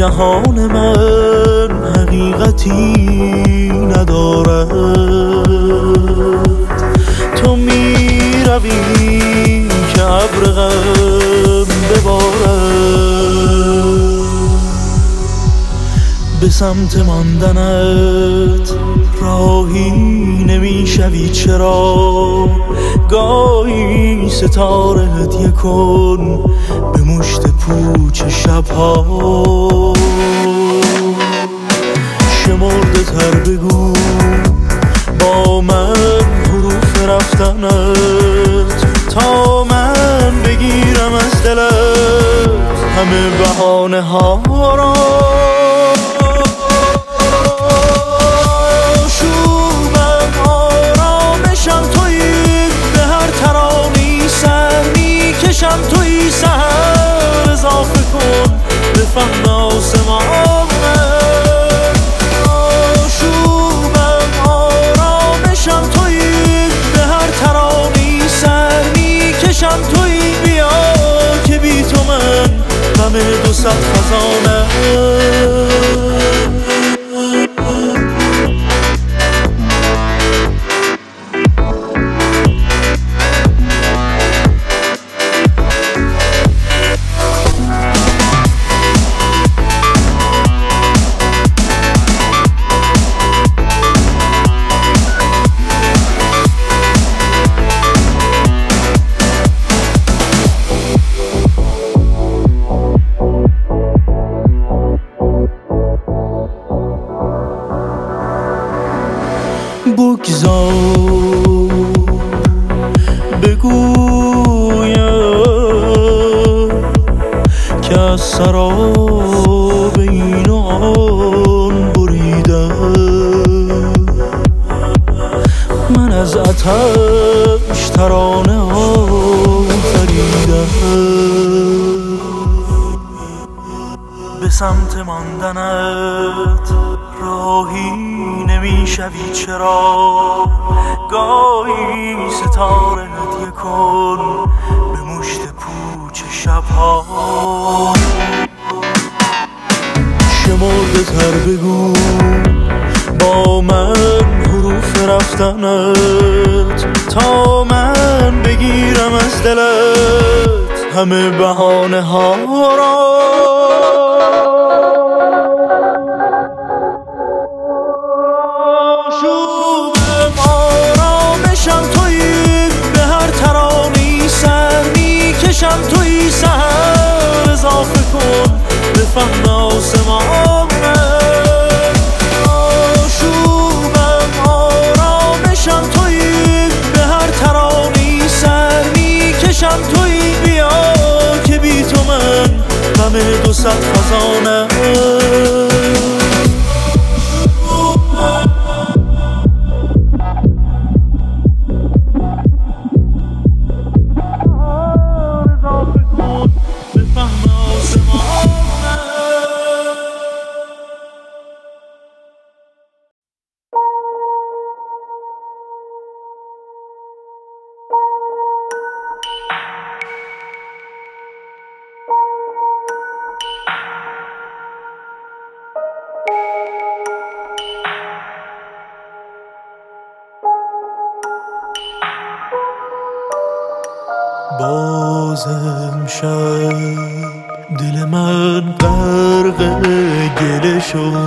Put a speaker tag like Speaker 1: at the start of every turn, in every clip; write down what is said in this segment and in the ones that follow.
Speaker 1: جهان من حقیقتی ندارد. تو می‌روی که عبر غم ببارد. به سمت ماندنت راهی نمی‌شوی. چرا؟ گاهی ستاره هدیه کن به مشت پوچ شبها. شمرده تر بگو با من حروف رفتنت. تا من بگیرم از دلت همه بهانه ها را. توی شهر اضافه کن. بفهم آسمان شبها. شمرده تر بگو. با من حروف رفتنت. تا من بگیرم از دلت. همه بهانه ها را صد خزانه special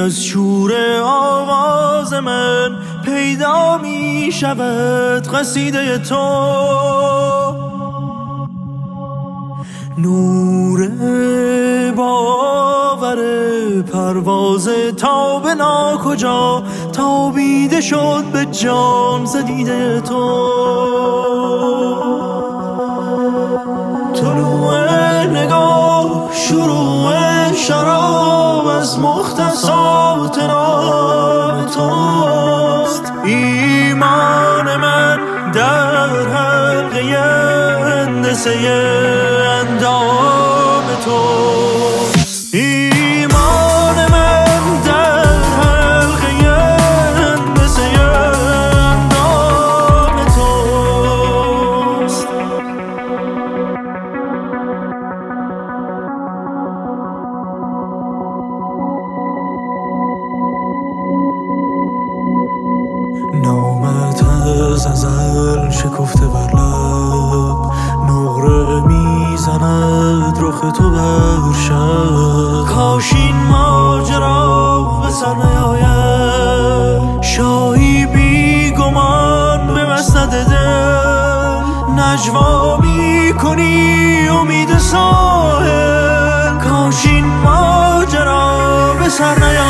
Speaker 1: از شور آواز من پیدا می شود قصیده تو. نور باور پرواز تا به ناکجا تابیده شد به جان زدیده تو. طلوع نگاه شروع شراب. از مختصات نام توست ایمان من در حلقه اندسه شکفته بر لب نقره می‌زند رخ تو بر شب. کاش این ماجرا به سر نیاید. شاهی بی گمان به مسند دل. نجوا می‌کنی امید ساحل. کاش این ماجرا به سر نیاید.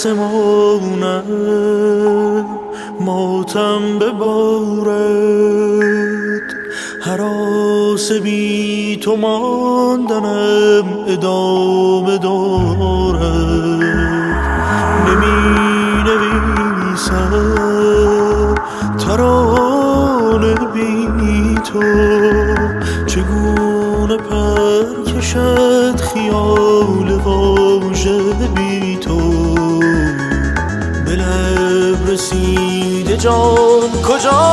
Speaker 1: آسمون جان کجا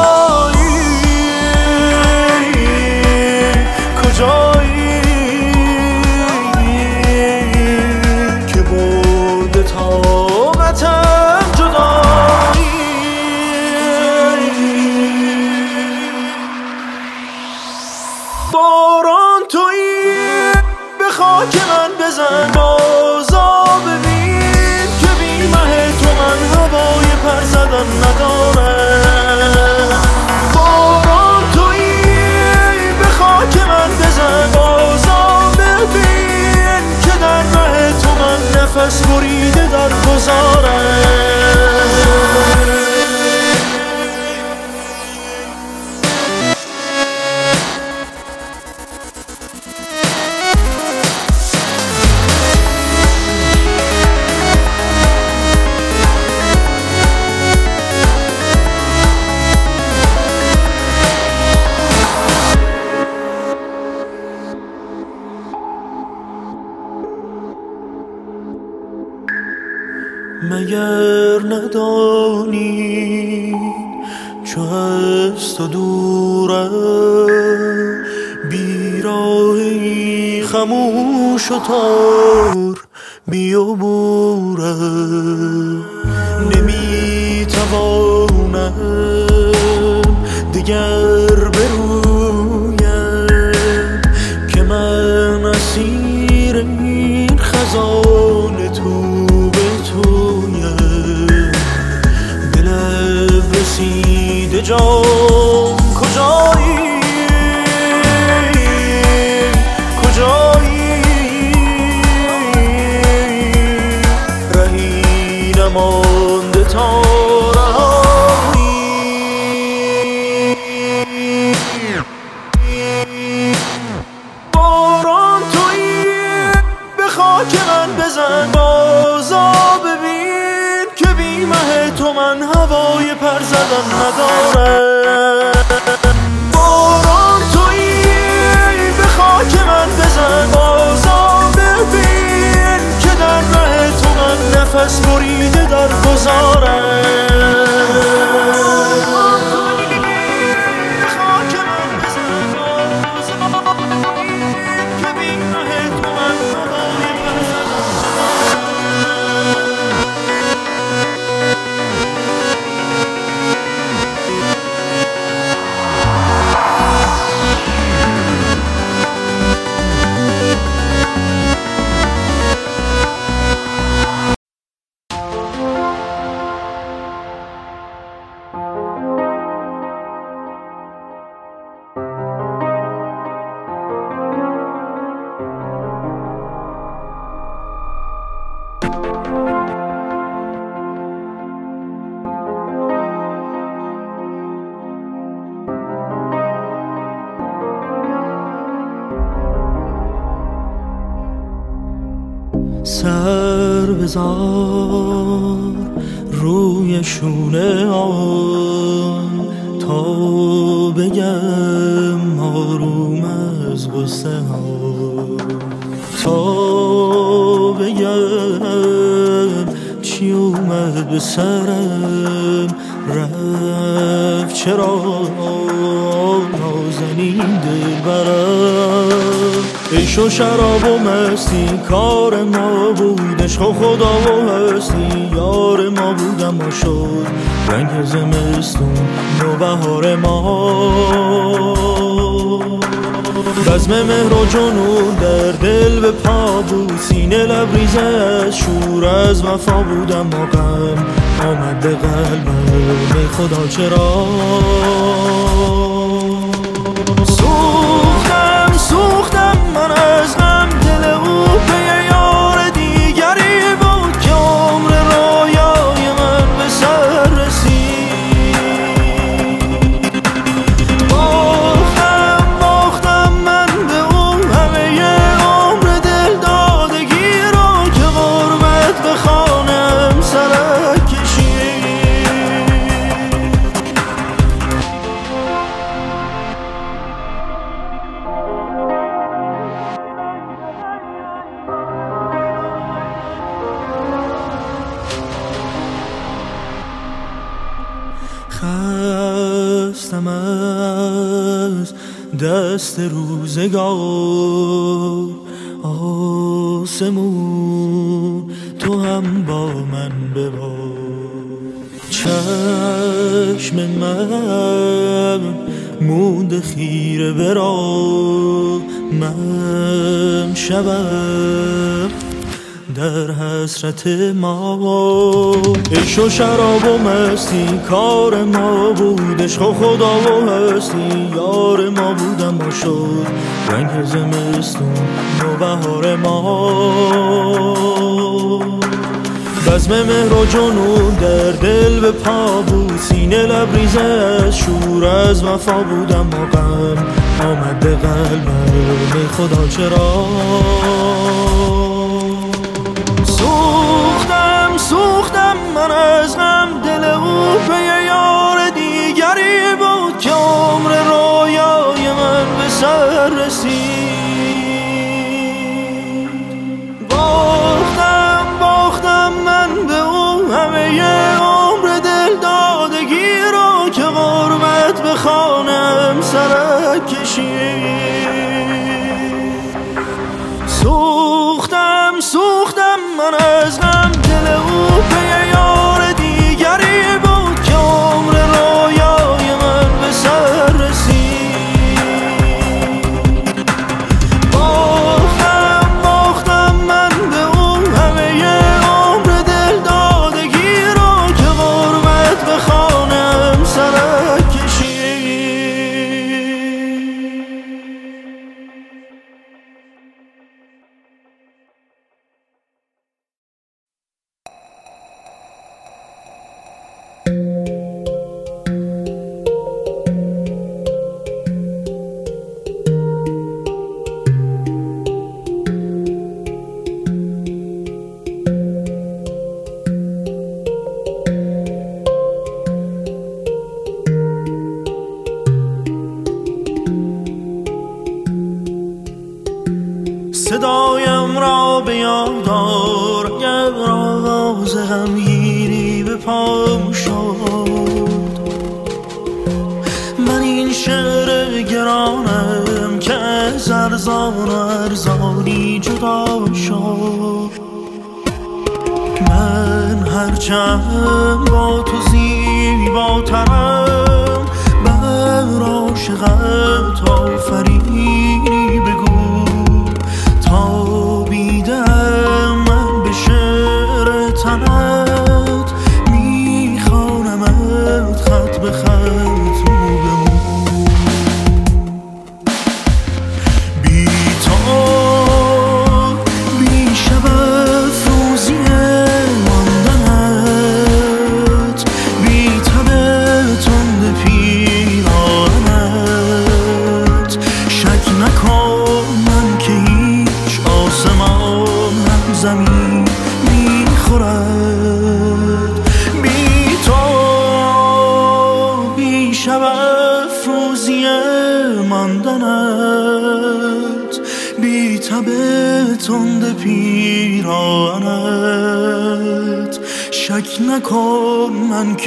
Speaker 1: Joe. نداره باران تویی به خاک من بزن. بازا ببین که در ره تو من نفس بریده در گذارم. ما بودم ما شد رنگ زمستون نو بهار ما. بزم مهر و جنون در دل به پا بود سینه لبریز از شور از وفا بودم و غم آمد به قلبم خدا چرا؟ من ببار چشم من مونده خیره برا من شبم در حسرت ما. عشق و شراب و مستی کار ما بود عشق و خدا و هستی یار ما بودم ما شد رنگ زمستون نو بهار ما. بزم مهر و جنون در دل به پا بود. سینه لبریز از شور از وفا بودم و غم آمد به قلبم خدا. چرا؟ سوختم سوختم من از غم دل او به یار دیگری بود که عمر رویای من به سر رسید. کشید سوختم سوختم من از هرچند با تو زیباترم بر عاشقت آفرینی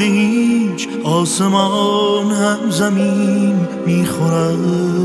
Speaker 1: که هیچ آسمان هم زمین می‌خورد.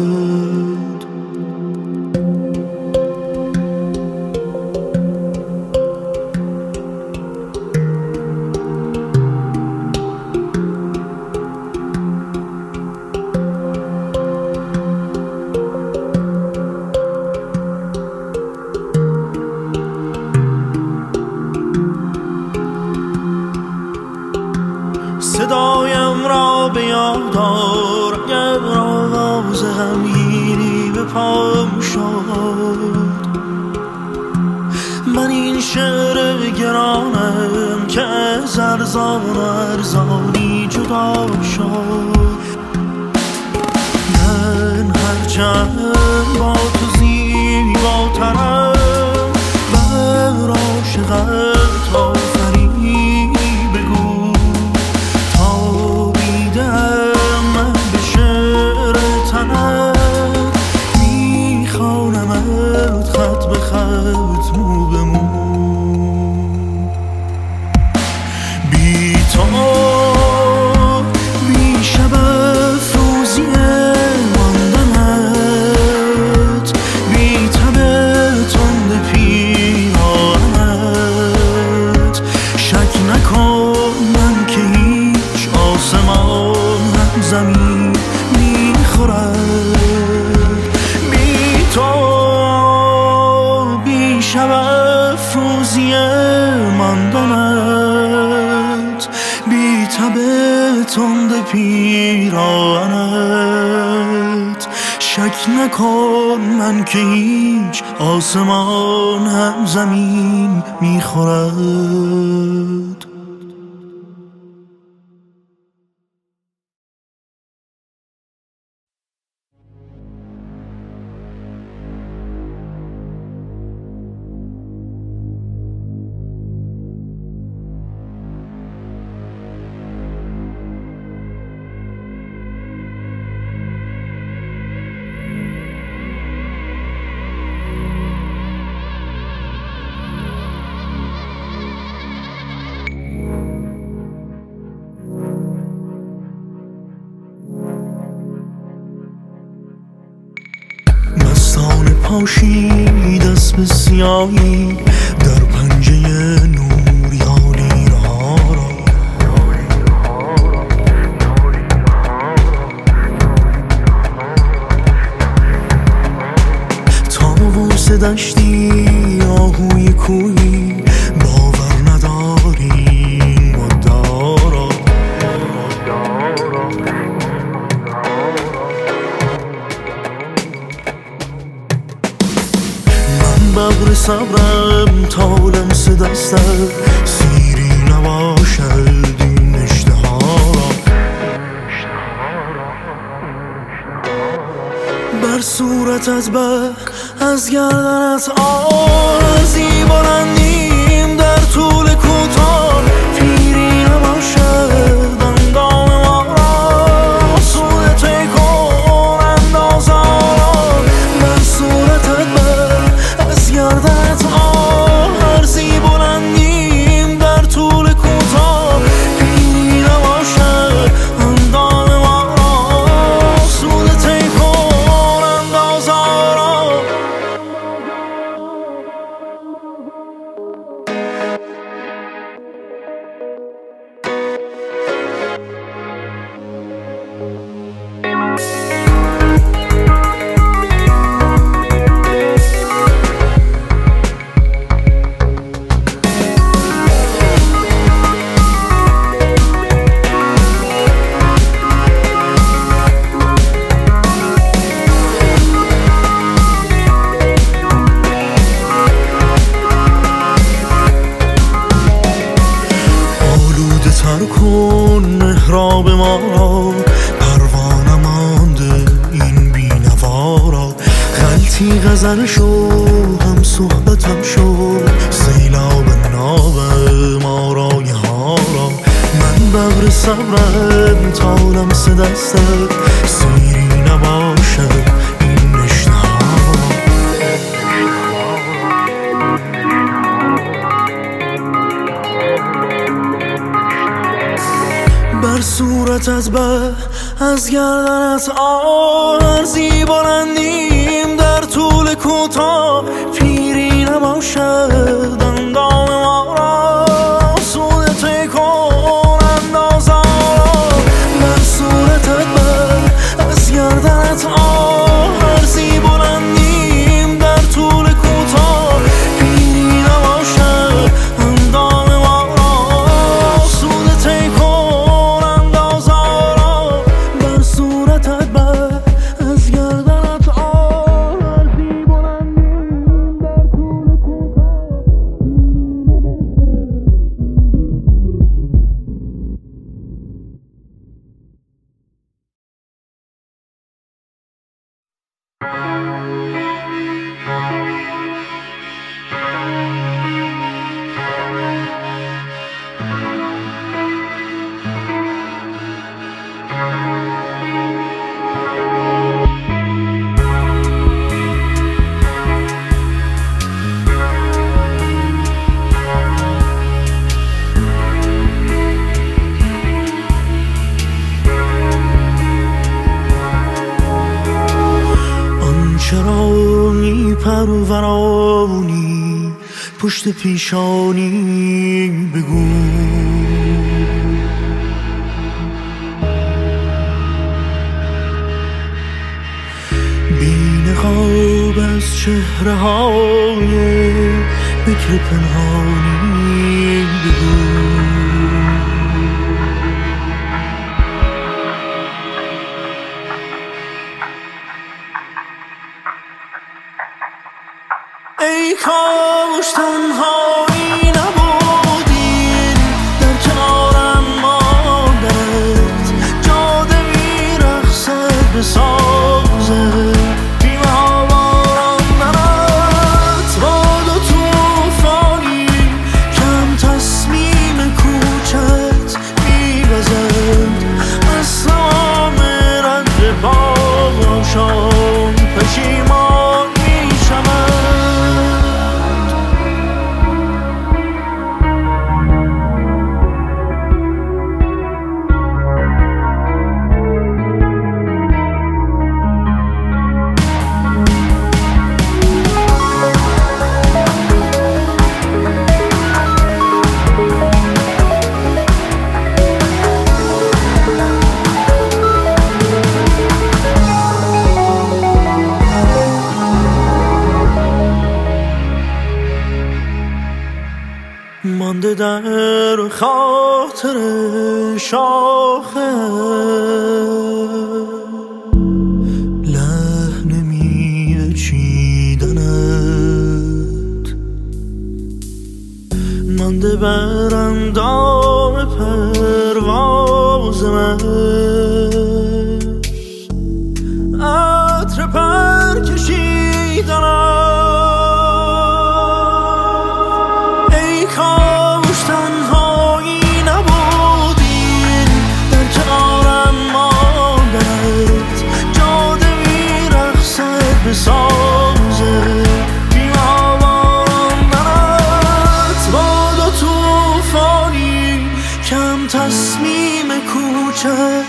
Speaker 1: پاشید اسب سیاهی در چرا می پرورانی پشت پیشانی بگو. بین خواب از چهره های بکر پنهانی.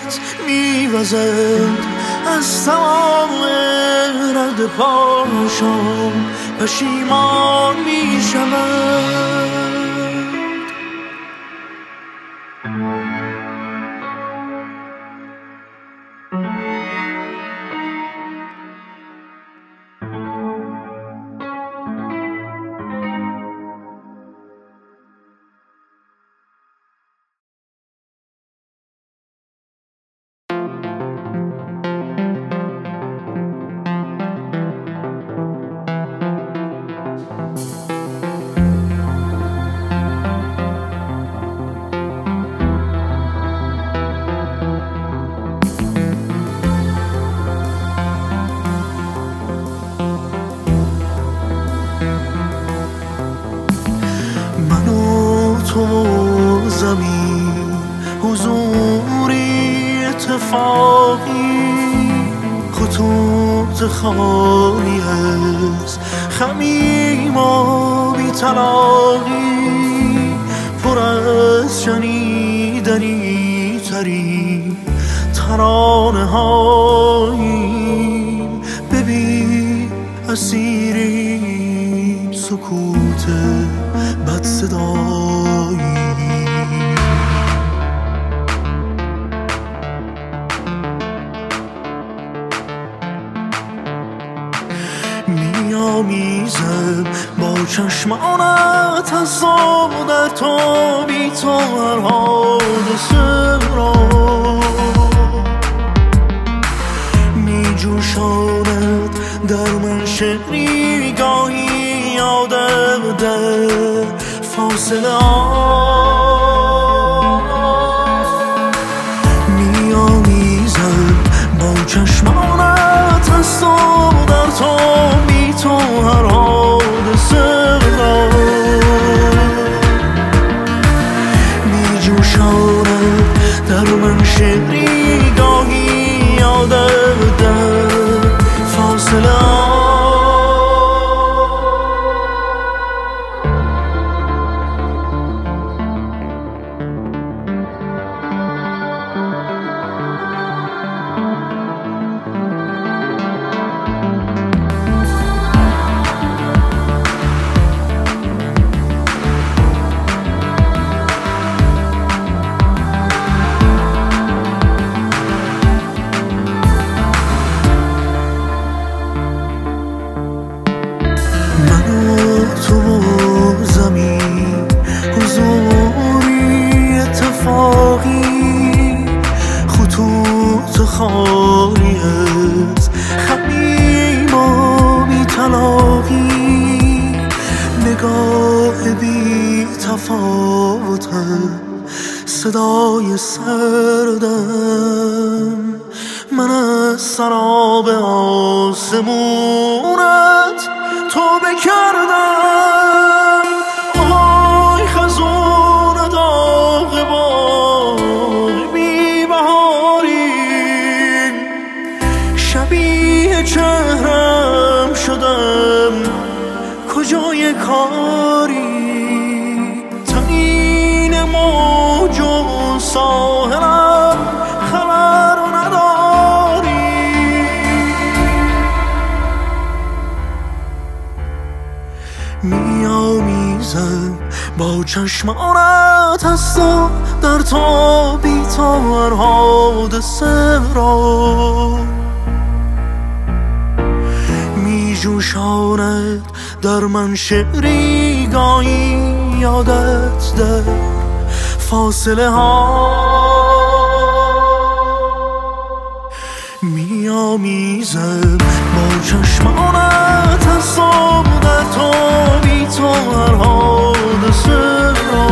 Speaker 1: خط میوزد. از تمام رد پاشم پشیمان می‌شوند ترین ترانه هاییم. ببین اسیریم سکوت بد صدایی چشمانت از در تو بی تو هر حادثه را میجوشاند در من شعری گاهی یادم در فاصله با چشمانت هستم در تو بی تو هر حادثه را. می جوشاند در من شعری گاهی یادت در فاصله ها. میامیزم با چشمانت هستم در تو بی تو هر حادثه را.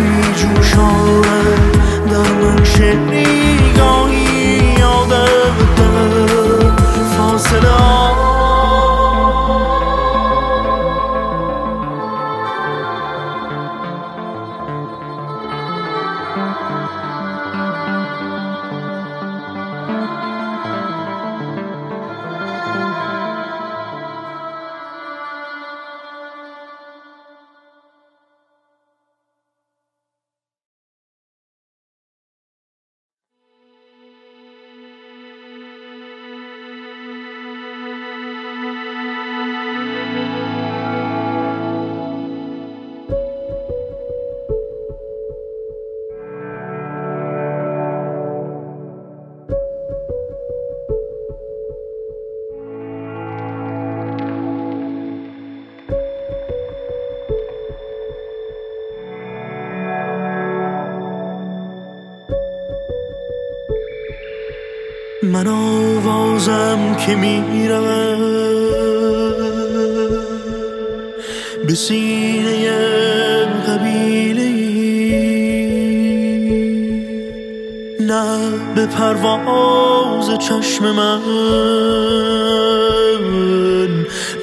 Speaker 1: می جوشاند در من شعری من آوازم که میرم به سینه قبیله نه به پرواز چشم من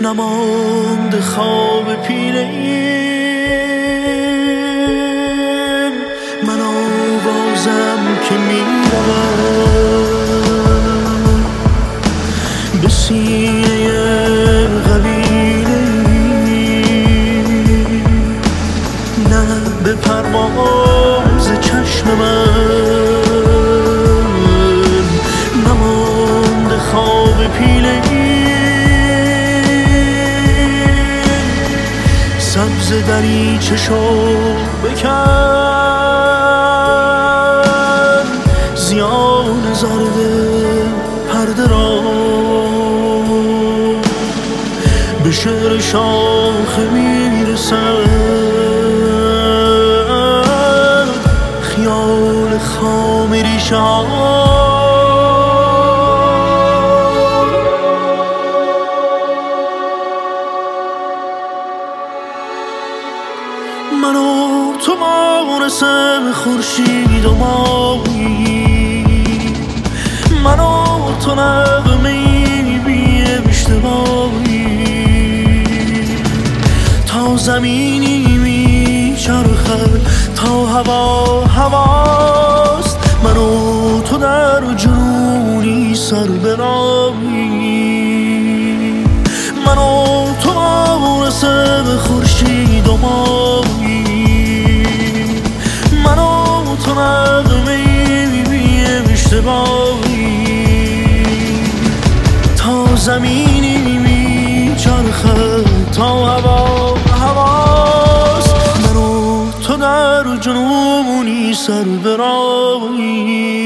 Speaker 1: نماند خواب پیله 只说。مانسه خورشید و مایی من و تو بی اشتباهی. تا زمینی میچرخد تا هوا هواست. من و تو در جنونی سر برایی.